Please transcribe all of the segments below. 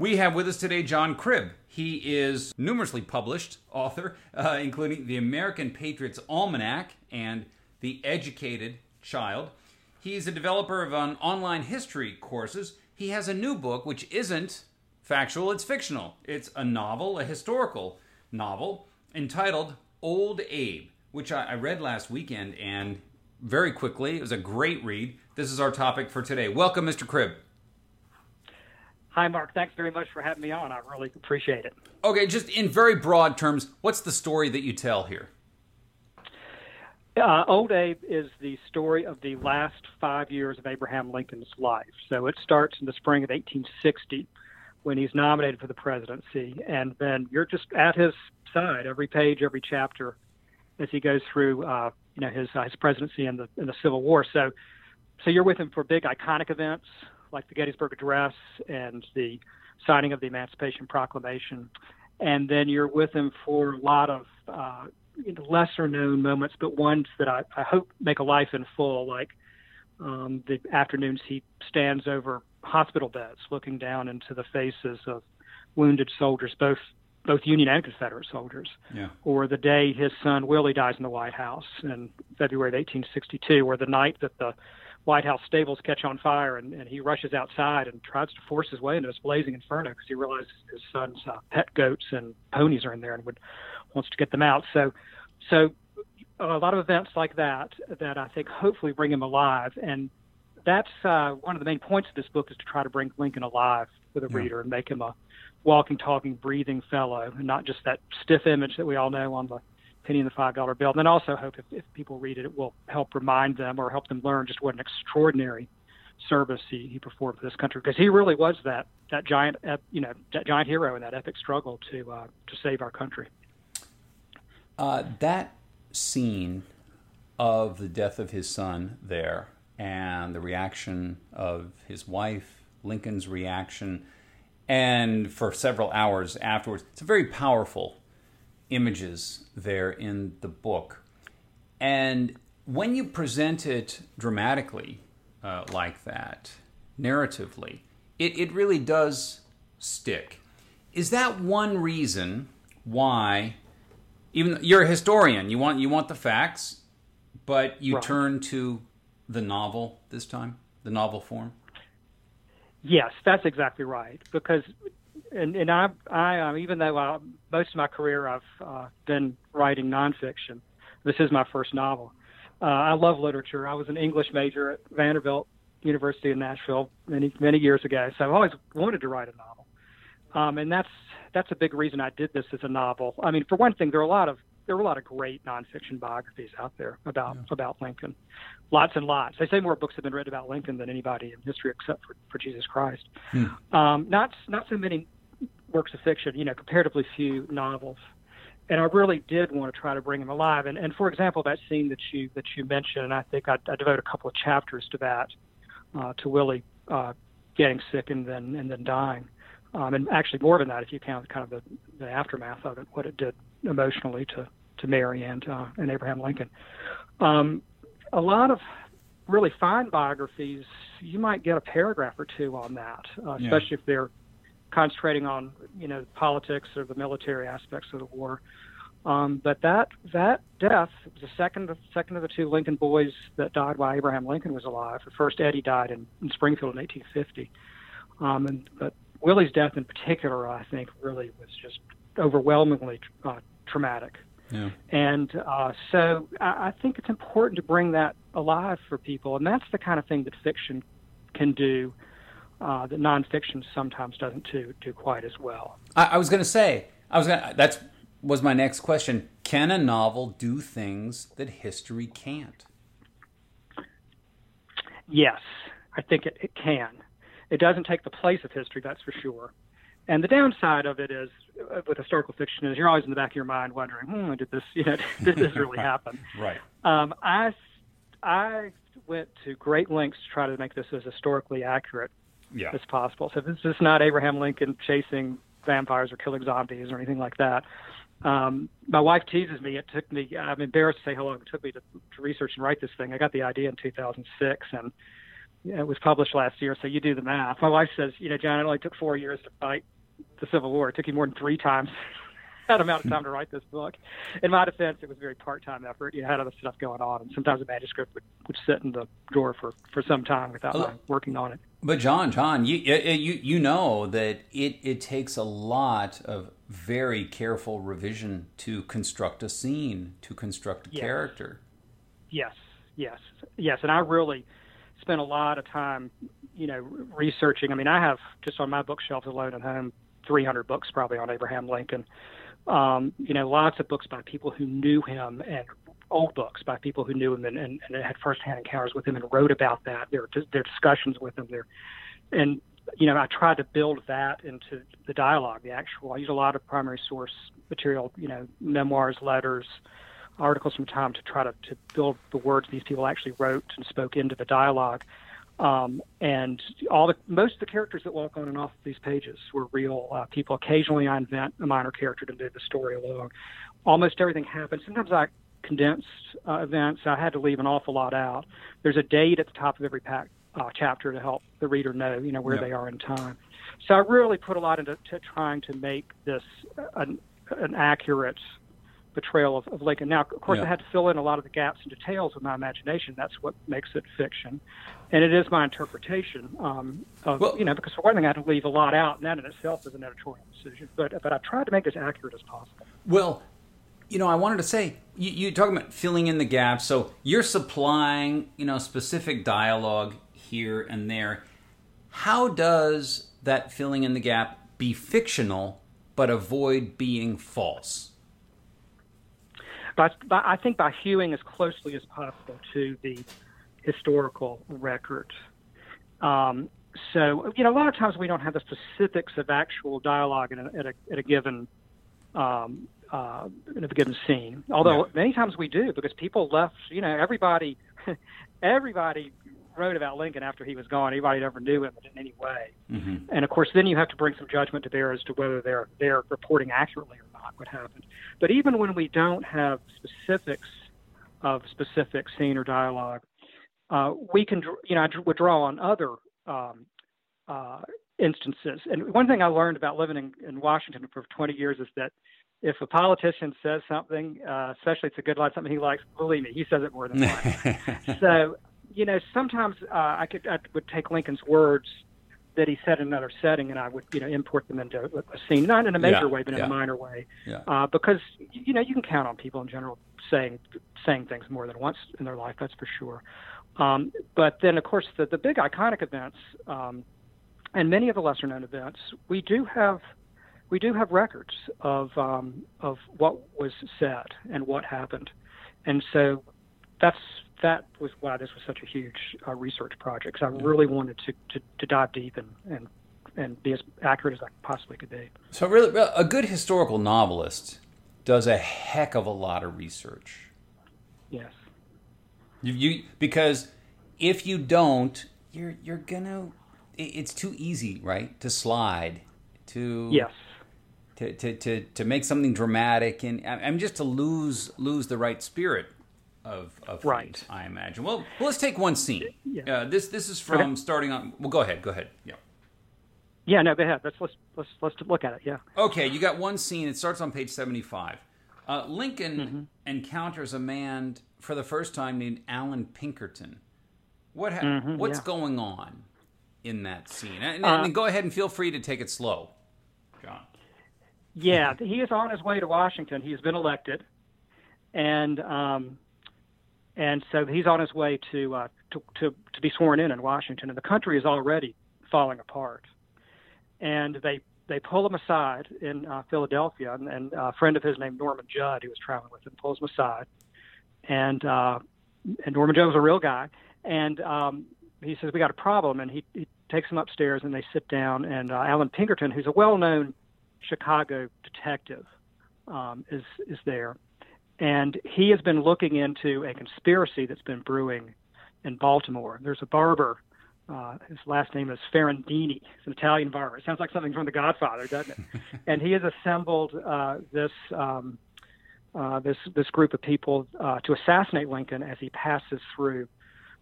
We have with us today John Cribb. He is numerously published author, uh, including The American Patriots Almanac and The Educated Child. He's a developer of an online history courses. He has a new book which isn't factual, it's fictional. It's a novel, a historical novel entitled Old Abe, which I, I read last weekend and very quickly. It was a great read. This is our topic for today. Welcome, Mr. Cribb. Hi, Mark. Thanks very much for having me on. I really appreciate it. Okay, just in very broad terms, what's the story that you tell here? Uh, Old Abe is the story of the last five years of Abraham Lincoln's life. So it starts in the spring of 1860 when he's nominated for the presidency, and then you're just at his side every page, every chapter as he goes through, uh, you know, his uh, his presidency and the in the Civil War. So, so you're with him for big iconic events like the Gettysburg Address and the signing of the Emancipation Proclamation, and then you're with him for a lot of uh, you know, lesser known moments, but ones that I, I hope make a life in full, like um, the afternoons he stands over hospital beds, looking down into the faces of wounded soldiers, both both Union and Confederate soldiers. Yeah. Or the day his son Willie dies in the White House in February of 1862, or the night that the White House stables catch on fire and, and he rushes outside and tries to force his way into this blazing inferno because he realizes his son's uh, pet goats and ponies are in there and would wants to get them out. So, so a lot of events like that that I think hopefully bring him alive, and that's uh, one of the main points of this book is to try to bring Lincoln alive for the yeah. reader and make him a walking, talking, breathing fellow, and not just that stiff image that we all know on the penny and the five dollar bill. And then also hope if, if people read it, it will help remind them or help them learn just what an extraordinary service he, he performed for this country because he really was that that giant you know that giant hero in that epic struggle to uh, to save our country. Uh, that scene of the death of his son there and the reaction of his wife, Lincoln's reaction, and for several hours afterwards, it's a very powerful images there in the book. And when you present it dramatically uh, like that, narratively, it, it really does stick. Is that one reason why even you're a historian, you want you want the facts, but you right. turn to the novel this time, the novel form. Yes, that's exactly right. Because, and and I I um, even though I, most of my career I've uh, been writing nonfiction, this is my first novel. Uh, I love literature. I was an English major at Vanderbilt University in Nashville many many years ago, so I've always wanted to write a novel. Um, and that's that's a big reason I did this as a novel. I mean, for one thing, there are a lot of there are a lot of great nonfiction biographies out there about yeah. about Lincoln, lots and lots. They say more books have been written about Lincoln than anybody in history except for, for Jesus Christ. Hmm. Um, not not so many works of fiction, you know, comparatively few novels. And I really did want to try to bring him alive. And, and for example, that scene that you that you mentioned, and I think I, I devote a couple of chapters to that, uh, to Willie uh, getting sick and then and then dying um, and actually more than that if you count kind of the, the aftermath of it, what it did emotionally to to Mary and uh, and Abraham Lincoln. Um, a lot of really fine biographies, you might get a paragraph or two on that, uh, especially yeah. if they're concentrating on you know politics or the military aspects of the war. Um, but that that death was the second second of the two Lincoln boys that died while Abraham Lincoln was alive. The first Eddie died in, in Springfield in 1850, um, and but Willie's death in particular, I think, really was just overwhelmingly uh, traumatic. Yeah. And uh, so I, I think it's important to bring that alive for people, and that's the kind of thing that fiction can do uh, that nonfiction sometimes doesn't do, do quite as well. I, I was going to say, I was going that's was my next question. Can a novel do things that history can't? Yes, I think it, it can. It doesn't take the place of history, that's for sure. And the downside of it is, uh, with historical fiction, is you're always in the back of your mind wondering, hmm, did this, you know, did this really happen? right. Um, I, I went to great lengths to try to make this as historically accurate yeah. as possible. So this is not Abraham Lincoln chasing vampires or killing zombies or anything like that. Um, my wife teases me. It took me. I'm embarrassed to say how long it took me to, to research and write this thing. I got the idea in 2006, and it was published last year. So you do the math. My wife says, you know, John, it only took four years to fight the Civil War. It took you more than three times that amount of time to write this book. In my defense, it was a very part-time effort. You had other stuff going on, and sometimes a manuscript would, would sit in the drawer for, for some time without oh. working on it. But John, John, you you you know that it it takes a lot of very careful revision to construct a scene, to construct a yes. character. Yes, yes, yes, and I really spent a lot of time, you know, researching. I mean, I have just on my bookshelf alone at home 300 books probably on Abraham Lincoln um, you know, lots of books by people who knew him and old books by people who knew him and, and, and had firsthand encounters with him and wrote about that. Their their discussions with him. There, and you know, I tried to build that into the dialogue. The actual, I use a lot of primary source material. You know, memoirs, letters, articles from time to try to to build the words these people actually wrote and spoke into the dialogue. Um, and all the most of the characters that walk on and off these pages were real uh, people. Occasionally, I invent a minor character to move the story along. Almost everything happens. Sometimes I condensed uh, events. I had to leave an awful lot out. There's a date at the top of every pack, uh, chapter to help the reader know, you know, where yep. they are in time. So I really put a lot into trying to make this an, an accurate portrayal of, of Lincoln. Now, of course, yeah. I had to fill in a lot of the gaps and details with my imagination. That's what makes it fiction, and it is my interpretation. Um, of, well, you know, because for one thing, I had to leave a lot out, and that in itself is an editorial decision. But but I tried to make it as accurate as possible. Well, you know, I wanted to say you, you about filling in the gaps. So you're supplying, you know, specific dialogue here and there. How does that filling in the gap be fictional but avoid being false? but, but I think by hewing as closely as possible to the historical record. Um, so, you know, a lot of times we don't have the specifics of actual dialogue a, at, a, at a given um, uh, in a given scene. Although yeah. many times we do because people left. You know, everybody, everybody wrote about Lincoln after he was gone. Anybody ever knew him in any way. Mm-hmm. And of course, then you have to bring some judgment to bear as to whether they're they're reporting accurately or not what happened. But even when we don't have specifics of specific scene or dialogue, uh, we can, you know, I would draw on other um, uh, instances. And one thing I learned about living in, in, Washington for 20 years is that if a politician says something, uh, especially it's a good line, something he likes, believe me, he says it more than once. so, you know, sometimes uh, I could I would take Lincoln's words that he said in another setting, and I would you know import them into a scene, not in a major yeah, way, but in yeah. a minor way, yeah. uh, because you know you can count on people in general saying saying things more than once in their life. That's for sure. Um, but then, of course, the the big iconic events um, and many of the lesser known events, we do have we do have records of um, of what was said and what happened, and so that's that was why this was such a huge uh, research project. Because I really wanted to, to, to dive deep and, and and be as accurate as I possibly could be. So, really, a good historical novelist does a heck of a lot of research. Yes. You, you because if you don't, you're you're gonna. It's too easy, right, to slide to yes. To, to, to, to make something dramatic and I'm just to lose lose the right spirit of, of right. Things, I imagine. Well, well, let's take one scene. Yeah. Uh, this this is from okay. starting on. Well, go ahead. Go ahead. Yeah. Yeah. No. Go ahead. Let's let's let's let's look at it. Yeah. Okay. You got one scene. It starts on page seventy-five. Uh, Lincoln mm-hmm. encounters a man for the first time named Allan Pinkerton. What ha- mm-hmm, what's yeah. going on in that scene? And, and, uh, go ahead and feel free to take it slow. Yeah, he is on his way to Washington. He has been elected. And um, and so he's on his way to, uh, to, to to be sworn in in Washington, and the country is already falling apart. And they they pull him aside in uh, Philadelphia, and, and a friend of his named Norman Judd, who was traveling with him, pulls him aside, and uh, and Norman Judd was a real guy, and um, he says we got a problem, and he, he takes him upstairs, and they sit down, and uh, Allan Pinkerton, who's a well-known Chicago detective, um, is is there, and he has been looking into a conspiracy that's been brewing in Baltimore. There's a barber. Uh, his last name is Ferrandini. It's an Italian barber. It sounds like something from The Godfather, doesn't it? and he has assembled uh, this um, uh, this this group of people uh, to assassinate Lincoln as he passes through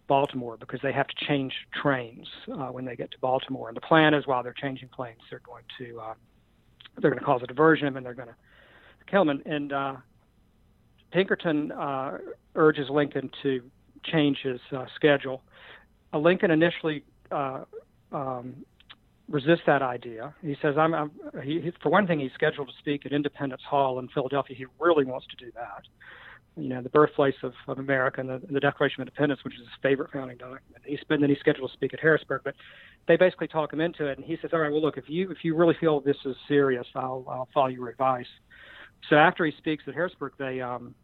Baltimore because they have to change trains uh, when they get to Baltimore. And the plan is while they're changing planes, they're going to uh, they're going to cause a diversion and they're going to kill him. And, and uh, Pinkerton uh, urges Lincoln to change his uh, schedule. Uh, Lincoln initially uh, um, resists that idea. He says, "I'm." I'm he, for one thing, he's scheduled to speak at Independence Hall in Philadelphia. He really wants to do that. You know, the birthplace of, of America and the, the Declaration of Independence, which is his favorite founding document. He's been then he's scheduled to speak at Harrisburg, but they basically talk him into it. And he says, "All right, well, look, if you if you really feel this is serious, I'll I'll follow your advice." So after he speaks at Harrisburg, they um,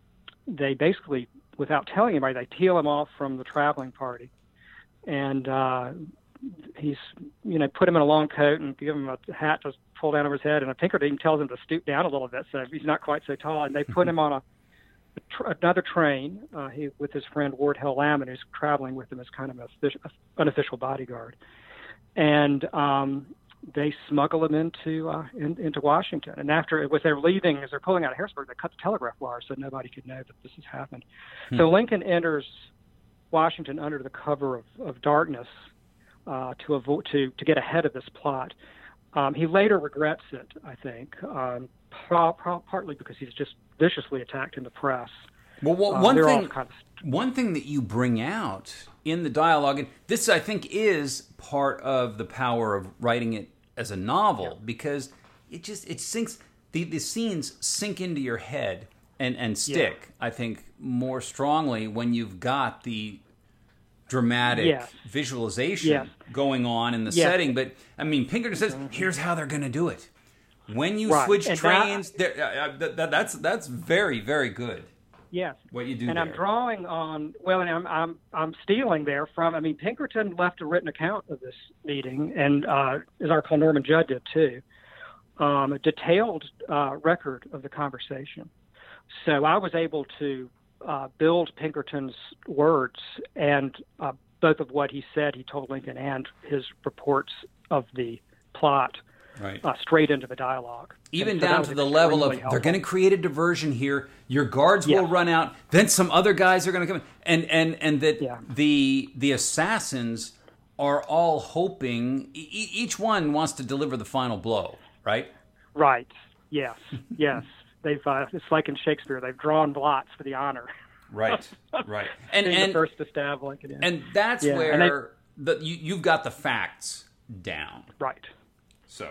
they basically, without telling anybody, they peel him off from the traveling party, and uh, he's you know put him in a long coat and give him a hat to pull down over his head, and a Pinkerton tells him to stoop down a little bit so he's not quite so tall, and they put him on a, another train uh, he, with his friend Ward Hill Lamon, who's traveling with him as kind of an unofficial bodyguard, and um, they smuggle him into uh, in, into Washington. And after as they're leaving, as they're pulling out of Harrisburg, they cut the telegraph wire so nobody could know that this has happened. Hmm. So Lincoln enters Washington under the cover of, of darkness uh, to avoid to to get ahead of this plot. Um, he later regrets it, I think, um, partly because he's just viciously attacked in the press. Well, well uh, one thing, kind of... one thing that you bring out in the dialogue, and this I think is part of the power of writing it as a novel yeah. because it just it sinks the the scenes sink into your head and and stick. Yeah. I think more strongly when you've got the dramatic yes. visualization yes. going on in the yes. setting. But I mean, Pinkerton says, mm-hmm. "Here's how they're going to do it." When you right. switch and trains, that, uh, that, that, that's that's very very good. Yes. What you do And there. I'm drawing on well, and I'm I'm I'm stealing there from. I mean, Pinkerton left a written account of this meeting, and uh, as our call Norman Judd did too, um, a detailed uh, record of the conversation. So I was able to uh, build Pinkerton's words and uh, both of what he said, he told Lincoln, and his reports of the plot right. uh, straight into the dialogue. Even so down to the level of helpful. they're going to create a diversion here. Your guards will run out. Then some other guys are going to come, in. and and and that yeah. the the assassins are all hoping. E- each one wants to deliver the final blow. Right. Right. Yes. yes. They've. Uh, it's like in Shakespeare. They've drawn lots for the honor. Right. Right. And and the first to stab Lincoln. And that's yeah. where and they, the you, you've got the facts down. Right. So.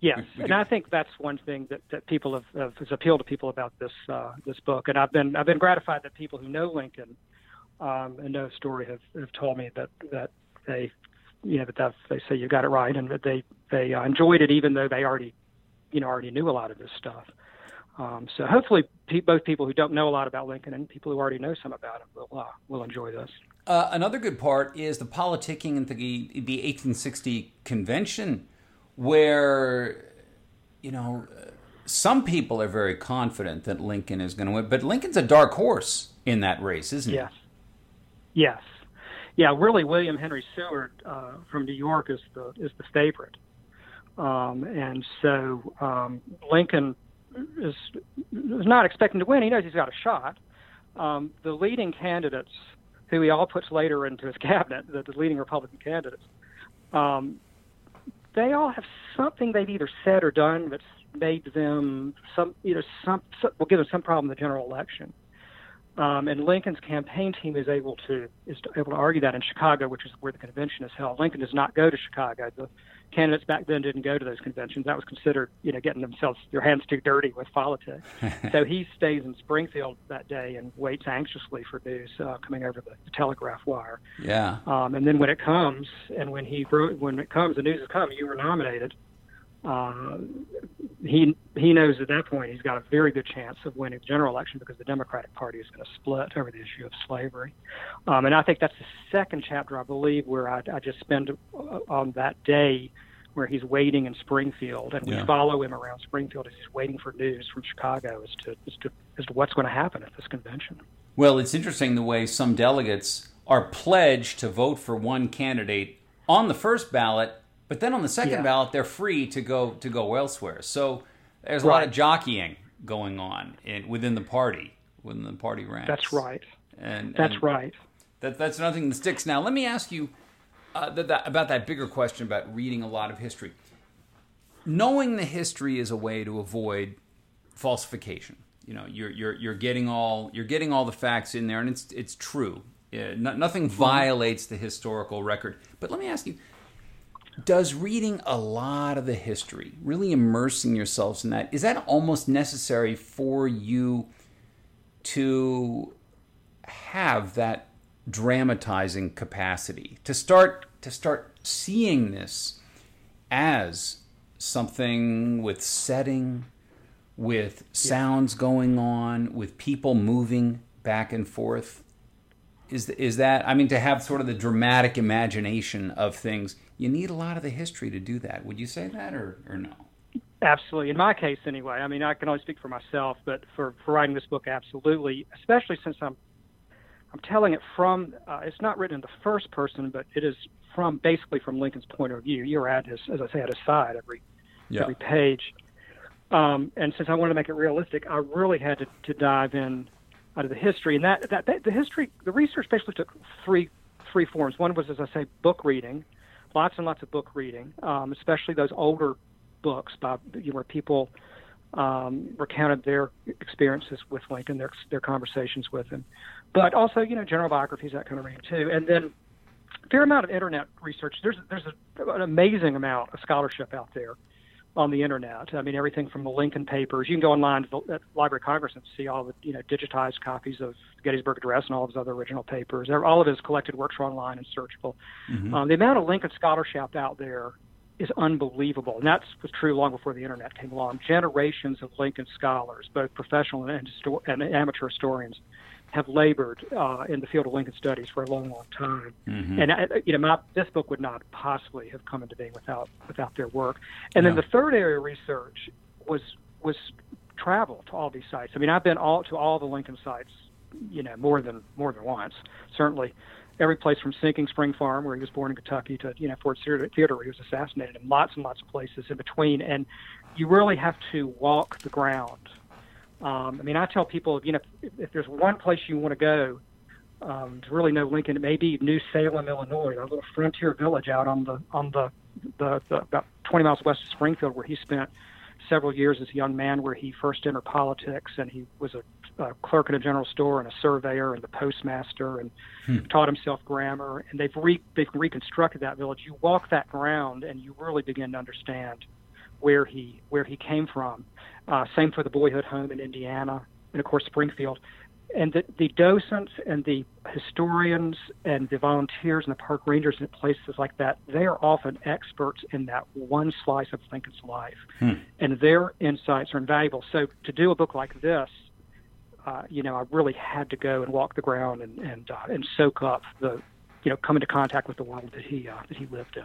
Yes, we, we and I think that's one thing that, that people have, have has appealed to people about this uh, this book, and I've been I've been gratified that people who know Lincoln um, and know his story have, have told me that that they you know that they say you got it right, and that they they uh, enjoyed it even though they already you know already knew a lot of this stuff. Um, so hopefully, pe- both people who don't know a lot about Lincoln and people who already know some about him will uh, will enjoy this. Uh, another good part is the politicking in the the 1860 convention, where you know some people are very confident that Lincoln is going to win, but Lincoln's a dark horse in that race, isn't yes. he? Yes. Yes. Yeah. Really, William Henry Seward uh, from New York is the is the favorite, um, and so um, Lincoln is is not expecting to win. He knows he's got a shot. Um, the leading candidates who he all puts later into his cabinet, the, the leading Republican candidates, um, they all have something they've either said or done that's made them some either some, some will give them some problem in the general election. Um, and Lincoln's campaign team is able to is able to argue that in Chicago, which is where the convention is held. Lincoln does not go to Chicago. The candidates back then didn't go to those conventions. That was considered, you know, getting themselves their hands too dirty with politics. so he stays in Springfield that day and waits anxiously for news uh, coming over the, the telegraph wire. Yeah. Um, and then when it comes, and when he when it comes, the news has come. You were nominated uh, he he knows at that point he's got a very good chance of winning the general election because the Democratic Party is going to split over the issue of slavery. Um, and I think that's the second chapter, I believe, where I, I just spend uh, on that day where he's waiting in Springfield, and we yeah. follow him around Springfield as he's waiting for news from Chicago as to as to as to what's going to happen at this convention. Well, it's interesting the way some delegates are pledged to vote for one candidate on the first ballot but then on the second yeah. ballot, they're free to go to go elsewhere. So there's a right. lot of jockeying going on in, within the party, within the party ranks. That's right. And that's and right. That that's nothing that sticks. Now let me ask you uh, that, that, about that bigger question about reading a lot of history. Knowing the history is a way to avoid falsification. You know, you're you're you're getting all you're getting all the facts in there, and it's it's true. Uh, no, nothing mm-hmm. violates the historical record. But let me ask you does reading a lot of the history, really immersing yourselves in that, is that almost necessary for you to have that dramatizing capacity? To start to start seeing this as something with setting with sounds going on with people moving back and forth? Is is that I mean to have sort of the dramatic imagination of things you need a lot of the history to do that. Would you say that or, or no? Absolutely. In my case, anyway. I mean, I can only speak for myself, but for, for writing this book, absolutely. Especially since I'm I'm telling it from. Uh, it's not written in the first person, but it is from basically from Lincoln's point of view. You're at his, as I say, at his side every yeah. every page. Um, and since I wanted to make it realistic, I really had to, to dive in out of the history. And that, that, that the history, the research basically took three three forms. One was, as I say, book reading lots and lots of book reading, um, especially those older books by where people um, recounted their experiences with Lincoln, their their conversations with him, but also you know general biographies that kind of reading too, and then fair amount of internet research. There's there's a, an amazing amount of scholarship out there on the internet. I mean, everything from the Lincoln papers. You can go online to the Library of Congress and see all the you know digitized copies of Gettysburg Address and all of his other original papers. All of his collected works are online and searchable. Mm-hmm. Um, the amount of Lincoln scholarship out there is unbelievable, and that was true long before the internet came along. Generations of Lincoln scholars, both professional and, histor- and amateur historians, have labored uh, in the field of Lincoln studies for a long, long time. Mm-hmm. And uh, you know, my, this book would not possibly have come into being without without their work. And then the third area of research was was travel to all these sites. I mean, I've been all to all the Lincoln sites, you know, more than more than once. Certainly, every place from Sinking Spring Farm, where he was born in Kentucky, to you know Theater, Theater where he was assassinated, and lots and lots of places in between. And you really have to walk the ground um, I mean, I tell people, you know, if, if there's one place you want to go um, to really know Lincoln, it may be New Salem, Illinois, a little frontier village out on the on the, the, the about 20 miles west of Springfield, where he spent several years as a young man, where he first entered politics, and he was a, a clerk at a general store and a surveyor and the postmaster, and hmm. taught himself grammar. And they've re, they've reconstructed that village. You walk that ground, and you really begin to understand where he where he came from. Uh, same for the boyhood home in Indiana, and of course Springfield. And the, the docents and the historians and the volunteers and the park rangers and places like that, they are often experts in that one slice of Lincoln's life, hmm. and their insights are invaluable. So to do a book like this, uh, you know, I really had to go and walk the ground and and uh, and soak up the, you know, come into contact with the world that he uh, that he lived in.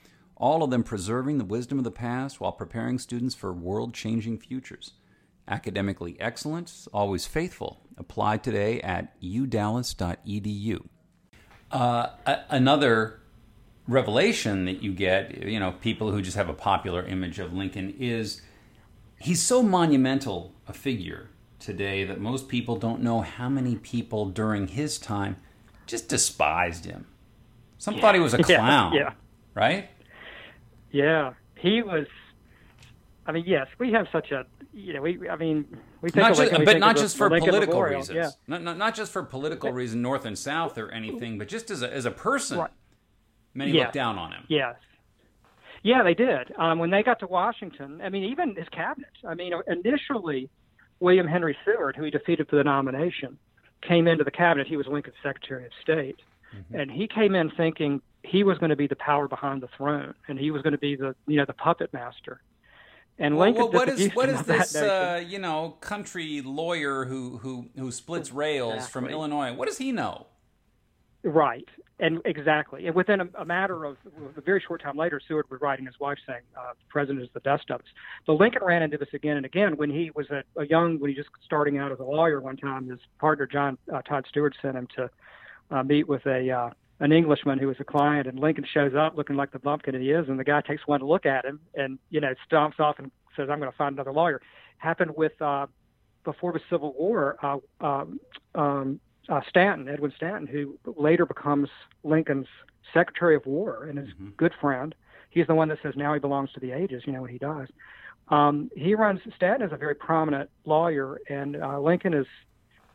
all of them preserving the wisdom of the past while preparing students for world changing futures. Academically excellent, always faithful. Apply today at udallas.edu. Uh, another revelation that you get, you know, people who just have a popular image of Lincoln is he's so monumental a figure today that most people don't know how many people during his time just despised him. Some yeah. thought he was a clown. Yeah, yeah. Right? Yeah. He was I mean, yes, we have such a you know, we I mean, we take not just, but not just for political Memorial. reasons. Yeah. Not, not, not just for political reasons, north and south or anything, but just as a as a person. Right. Many yes. looked down on him. Yes. Yeah, they did. Um, when they got to Washington, I mean, even his cabinet. I mean, initially, William Henry Seward, who he defeated for the nomination, came into the cabinet. He was Lincoln's Secretary of State, mm-hmm. and he came in thinking he was going to be the power behind the throne, and he was going to be the you know the puppet master. And well, Lincoln well, what is what is this uh, you know country lawyer who who who splits rails exactly. from Illinois? What does he know? Right, and exactly. And within a, a, matter of a very short time later, Seward was writing his wife saying, uh, "The president is the best of us." But Lincoln ran into this again and again when he was a, a young, when he just starting out as a lawyer. One time, his partner John uh, Todd Stuart sent him to uh, meet with a uh, an Englishman who was a client, and Lincoln shows up looking like the bumpkin he is, and the guy takes one look at him and you know stomps off and says, "I'm going to find another lawyer." Happened with uh, before the Civil War. Uh, um, um, uh, Stanton, Edwin Stanton, who later becomes Lincoln's Secretary of War and his mm-hmm. good friend. He's the one that says now he belongs to the ages, you know, when he dies. Um, he runs, Stanton is a very prominent lawyer, and uh, Lincoln is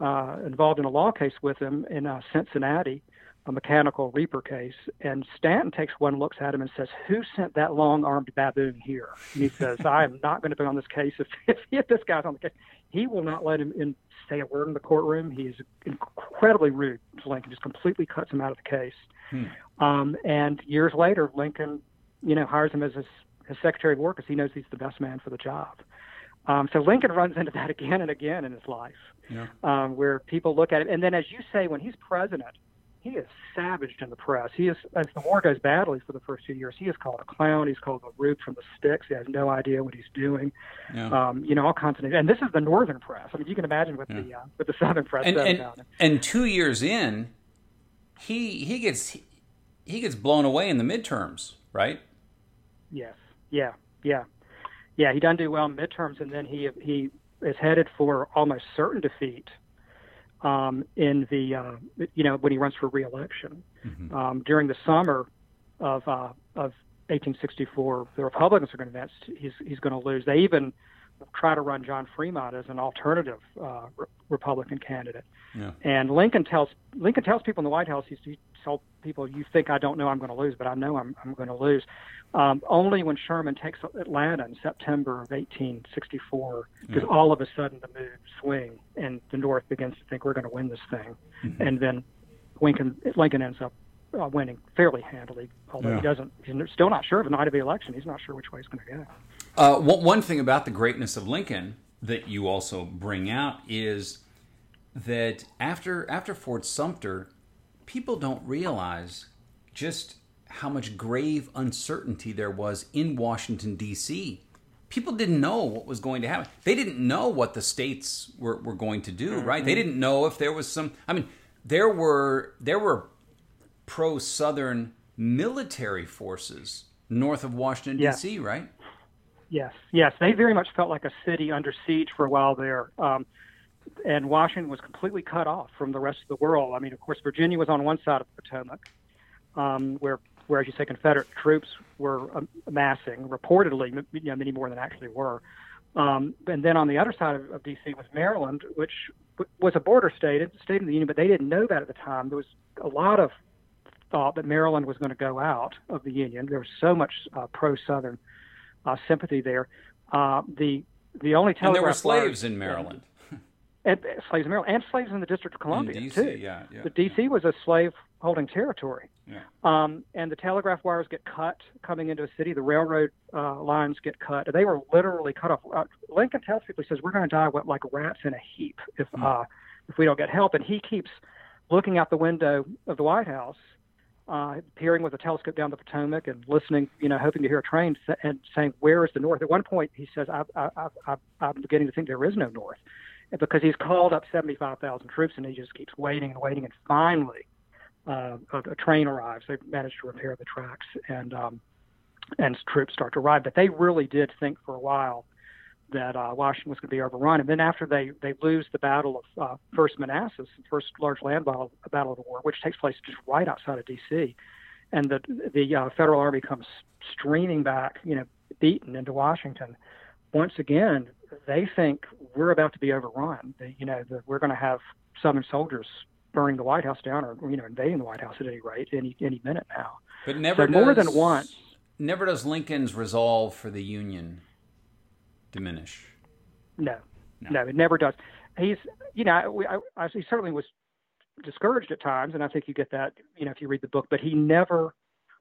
uh, involved in a law case with him in uh, Cincinnati, a mechanical reaper case. And Stanton takes one, looks at him, and says, Who sent that long armed baboon here? And he says, I am not going to be on this case if, if, if this guy's on the case. He will not let him in, say a word in the courtroom. He's incredibly rude to Lincoln, just completely cuts him out of the case. Hmm. Um, and years later, Lincoln, you know, hires him as his, his Secretary of War because he knows he's the best man for the job. Um, so Lincoln runs into that again and again in his life, yeah. um, where people look at him. And then, as you say, when he's president, he is savaged in the press. He is, as the war goes badly for the first few years, he is called a clown. He's called a rube from the sticks. He has no idea what he's doing. Yeah. Um, you know, all kinds of. And this is the northern press. I mean, you can imagine what yeah. the uh, what the southern press and, and, and two years in, he he gets he gets blown away in the midterms, right? Yes. Yeah. Yeah. Yeah. He doesn't do well in midterms, and then he he is headed for almost certain defeat um, in the uh, you know when he runs for reelection mm-hmm. um, during the summer of uh, of 1864. The Republicans are convinced he's he's going to lose. They even try to run John Fremont as an alternative uh, re- Republican candidate. Yeah. And Lincoln tells Lincoln tells people in the White House he's, tells people, "You think I don't know I'm going to lose, but I know I'm I'm going to lose." Um, only when Sherman takes Atlanta in September of 1864 does yeah. all of a sudden the mood swing, and the North begins to think we're going to win this thing, mm-hmm. and then Lincoln Lincoln ends up uh, winning fairly handily, although yeah. he doesn't. He's still not sure of the night of the election. He's not sure which way he's going to go. Uh, one thing about the greatness of Lincoln that you also bring out is that after after Fort Sumter, people don't realize just how much grave uncertainty there was in Washington, D.C. People didn't know what was going to happen. They didn't know what the states were, were going to do, right? They mm-hmm. didn't know if there was some. I mean, there were there were pro Southern military forces north of Washington yeah. D.C., right? Yes, yes, they very much felt like a city under siege for a while there. Um, and Washington was completely cut off from the rest of the world. I mean, of course, Virginia was on one side of the Potomac, um, where where, as you say, Confederate troops were amassing, reportedly, you know, many more than actually were. Um, and then on the other side of, of D.C. was Maryland, which was a border state, a state of the Union, but they didn't know that at the time. There was a lot of thought that Maryland was going to go out of the Union. There was so much uh, pro-Southern uh, sympathy there. Uh, the the only telegraph and there were slaves in Maryland. And, slaves in Maryland and slaves in the District of Columbia DC, too. Yeah, yeah. The DC was a slave holding territory. Yeah. Um, and the telegraph wires get cut coming into a city. The railroad uh, lines get cut. They were literally cut off. Uh, Lincoln tells people, he says, "We're going to die like rats in a heap if mm. uh, if we don't get help." And he keeps looking out the window of the White House, uh, peering with a telescope down the Potomac and listening, you know, hoping to hear a train and saying, "Where is the North?" At one point, he says, I, I, I, "I'm beginning to think there is no North," because he's called up 75,000 troops and he just keeps waiting and waiting, and finally uh, a, a, train arrives. They managed to repair the tracks, and um, and troops start to arrive. But they really did think for a while that uh, Washington was going to be overrun. And then after they they lose the Battle of uh, First Manassas, the first large land battle, battle of the war, which takes place just right outside of D.C., and the the uh, Federal Army comes streaming back, you know, beaten into Washington. Once again, they think we're about to be overrun. You know, the, we're going to have Southern soldiers burning the White House down, or you know, invading the White House at any rate, any any minute now. But never so does, more than once. Never does Lincoln's resolve for the Union diminish. No, no, no it never does. He's, you know, I, I, he certainly was discouraged at times, and I think you get that, you know, if you read the book. But he never,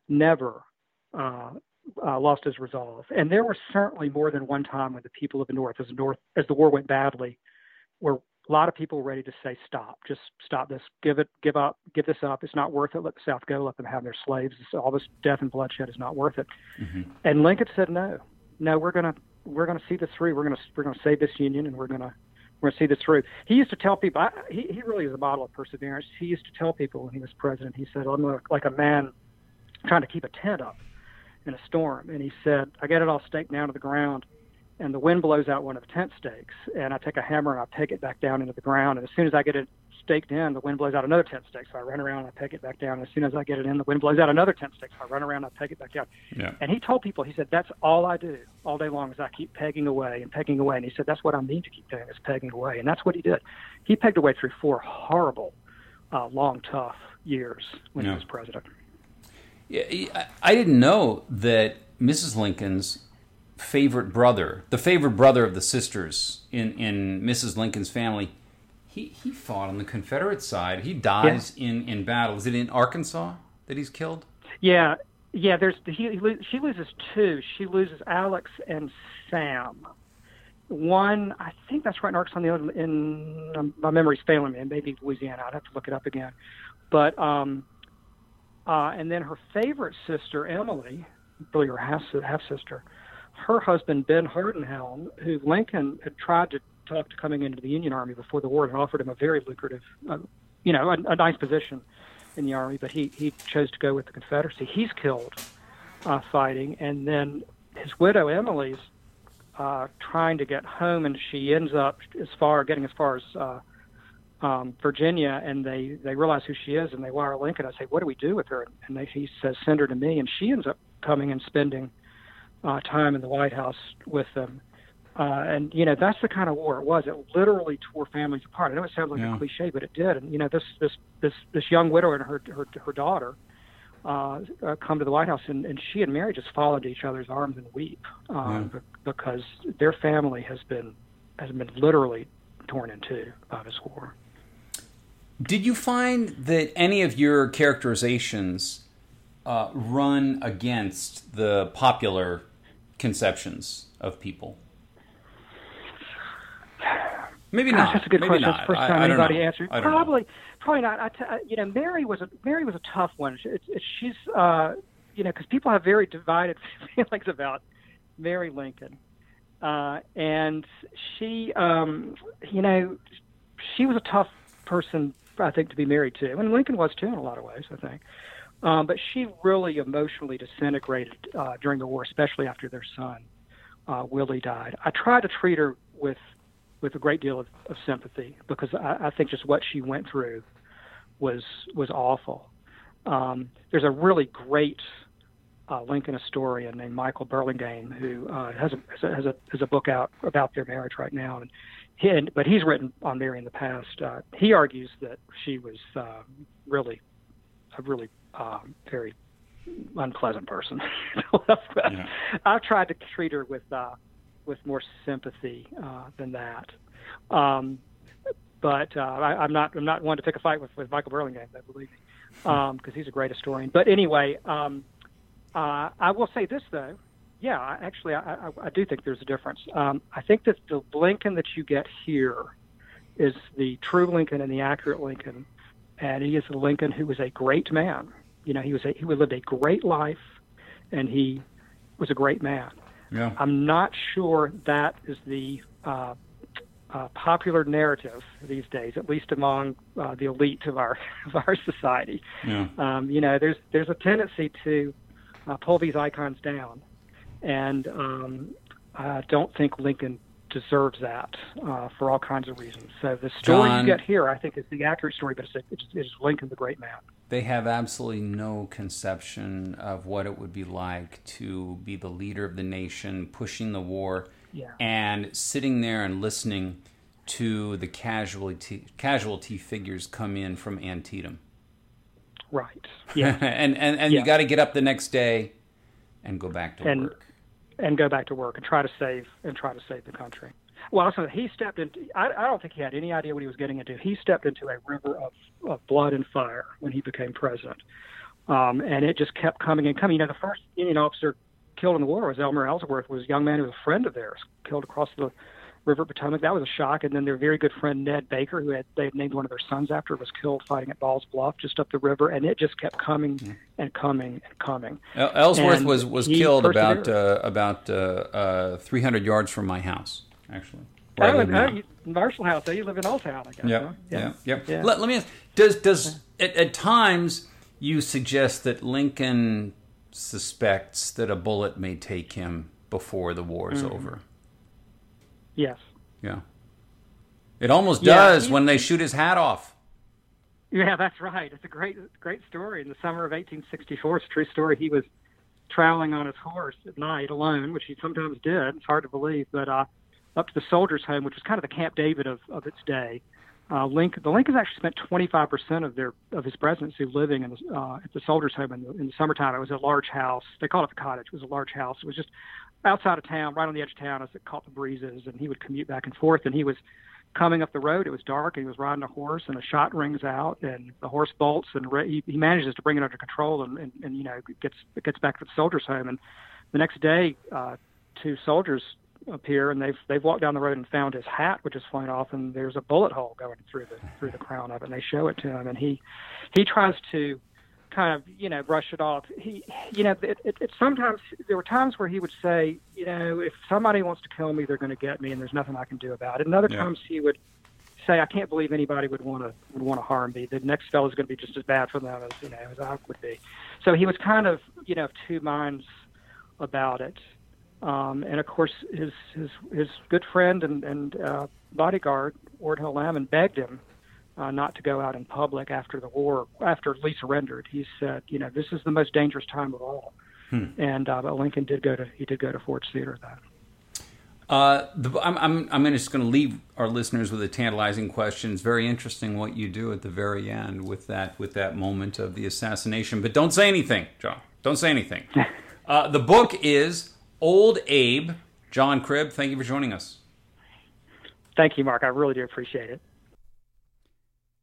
never uh, uh, lost his resolve. And there was certainly more than one time when the people of the North, as the North, as the war went badly, were a lot of people ready to say, "Stop! Just stop this! Give it! Give up! Give this up! It's not worth it! Let the South go! Let them have their slaves! all this death and bloodshed is not worth it." Mm-hmm. And Lincoln said, "No, no, we're gonna we're gonna see this through. We're gonna we're gonna save this union, and we're gonna we're gonna see this through." He used to tell people. I, he he really is a model of perseverance. He used to tell people when he was president. He said, "I'm like a man trying to keep a tent up in a storm," and he said, "I get it all staked down to the ground." and the wind blows out one of the tent stakes, and I take a hammer and I peg it back down into the ground. And as soon as I get it staked in, the wind blows out another tent stake. So I run around and I peg it back down. And as soon as I get it in, the wind blows out another tent stake. So I run around and I peg it back down. Yeah. And he told people, he said, that's all I do all day long is I keep pegging away and pegging away. And he said, that's what I mean to keep doing is pegging away. And that's what he did. He pegged away through four horrible, uh, long, tough years when yeah. he was president. Yeah, I didn't know that Mrs. Lincoln's favorite brother, the favorite brother of the sisters in, in Mrs. Lincoln's family, he, he fought on the Confederate side. He dies yeah. in, in battle. Is it in Arkansas that he's killed? Yeah, yeah. There's he, he, she loses two. She loses Alex and Sam. One, I think that's right in Arkansas. The other, in um, my memory's failing me. Maybe Louisiana. I'd have to look it up again. But um, uh, and then her favorite sister Emily, really her half sister her husband, Ben Hardin Helm, who Lincoln had tried to talk to coming into the Union Army before the war, and offered him a very lucrative, uh, you know, a, a nice position in the Army, but he, he chose to go with the Confederacy. He's killed uh, fighting, and then his widow, Emily's, uh, trying to get home, and she ends up as far getting as far as uh, um, Virginia, and they they realize who she is, and they wire Lincoln. I say, what do we do with her? And they, he says, send her to me, and she ends up coming and spending uh, time in the White House with them. Uh, and you know that's the kind of war it was. It literally tore families apart. I know it sounds like yeah. a cliche, but it did. And you know this this this this young widow and her her her daughter uh, uh, come to the White House, and, and she and Mary just fall into each other's arms and weep um, yeah. because their family has been has been literally torn in two by this war. Did you find that any of your characterizations uh, run against the popular conceptions of people? Maybe Gosh, not. That's a good Maybe question. Not. First time I anybody know. answered. Probably, know. probably not. I t- you know, Mary was a Mary was a tough one. She, she's, uh, you know, because people have very divided feelings about Mary Lincoln, uh, and she, um, you know, she was a tough person, I think, to be married to, and Lincoln was too in a lot of ways, I think. Um, but she really emotionally disintegrated uh, during the war, especially after their son uh, Willie died. I tried to treat her with with a great deal of, of sympathy because I, I think just what she went through was was awful. Um, there's a really great uh, Lincoln historian named Michael Burlingame who uh, has a, has a has a book out about their marriage right now, and, he, and but he's written on Mary in the past. Uh, he argues that she was uh, really a really um, very unpleasant person. yeah. I've tried to treat her with uh, with more sympathy uh, than that. Um, but uh, I, I'm not I'm not one to pick a fight with, with Michael Burlingame, I believe because um, he's a great historian. But anyway, um, uh, I will say this though. Yeah, actually, I, I, I do think there's a difference. Um, I think that the Lincoln that you get here is the true Lincoln and the accurate Lincoln, and he is the Lincoln who was a great man you know, he was a, he lived a great life, and he was a great man. Yeah. I'm not sure that is the uh, uh, popular narrative these days, at least among uh, the elite of our of our society. Yeah. Um, you know, there's there's a tendency to uh, pull these icons down, and um, I don't think Lincoln deserves that uh, for all kinds of reasons. So the story John, you get here, I think, is the accurate story, but it's, it's, it's Lincoln the great man. They have absolutely no conception of what it would be like to be the leader of the nation, pushing the war, yeah. and sitting there and listening to the casualty casualty figures come in from Antietam. Right. Yeah. and and, and yeah. you got to get up the next day and go back to and, work and go back to work and try to save and try to save the country. Well, so he stepped into. I, I don't think he had any idea what he was getting into. He stepped into a river of, of blood and fire when he became president, um, and it just kept coming and coming. You know, the first Union officer killed in the war was Elmer Ellsworth, was a young man who was a friend of theirs, killed across the River Potomac. That was a shock. And then their very good friend Ned Baker, who had they had named one of their sons after, was killed fighting at Ball's Bluff, just up the river. And it just kept coming mm. and coming and coming. Ellsworth and was was killed about uh, about uh, uh, 300 yards from my house, actually. Oh, oh Marshall House. So you live in Old Town, I guess. Yep, huh? Yeah, yeah, yeah. Let, let me ask: Does does at, at times you suggest that Lincoln suspects that a bullet may take him before the war is mm-hmm. over? Yes. Yeah. It almost does when they shoot his hat off. Yeah, that's right. It's a great, great story. In the summer of 1864, it's a true story. He was traveling on his horse at night alone, which he sometimes did. It's hard to believe, but uh, up to the soldiers' home, which was kind of the Camp David of, of its day. Uh, Lincoln, the Lincolns actually spent 25% of their of his presidency living in the, uh, at the soldiers' home in the, in the summertime. It was a large house. They called it the cottage. It was a large house. It was just outside of town, right on the edge of town, as it caught the breezes, and he would commute back and forth. And he was coming up the road. It was dark, and he was riding a horse, and a shot rings out, and the horse bolts, and he, he manages to bring it under control, and, and, and you know gets gets back to the soldiers' home. And the next day, uh, two soldiers appear, and they've they've walked down the road and found his hat, which is flown off, and there's a bullet hole going through the through the crown of it. And they show it to him, and he he tries to kind of you know brush it off. He you know it, it, it sometimes there were times where he would say you know if somebody wants to kill me they're going to get me and there's nothing I can do about it. And other yeah. times he would say I can't believe anybody would want to would want to harm me. The next fellow is going to be just as bad for them as you know as I would be. So he was kind of you know two minds about it. Um, and of course, his his his good friend and and uh, bodyguard Ward Hill Lamon begged him uh, not to go out in public after the war, after Lee surrendered. He said, you know, this is the most dangerous time of all. Hmm. And uh, but Lincoln did go to he did go to Ford's Theater then. Uh, the, I'm, I'm, I'm just going to leave our listeners with a tantalizing question. It's very interesting what you do at the very end with that with that moment of the assassination. But don't say anything, John. Don't say anything. uh, the book is Old Abe. John Cribb, thank you for joining us. Thank you, Mark. I really do appreciate it.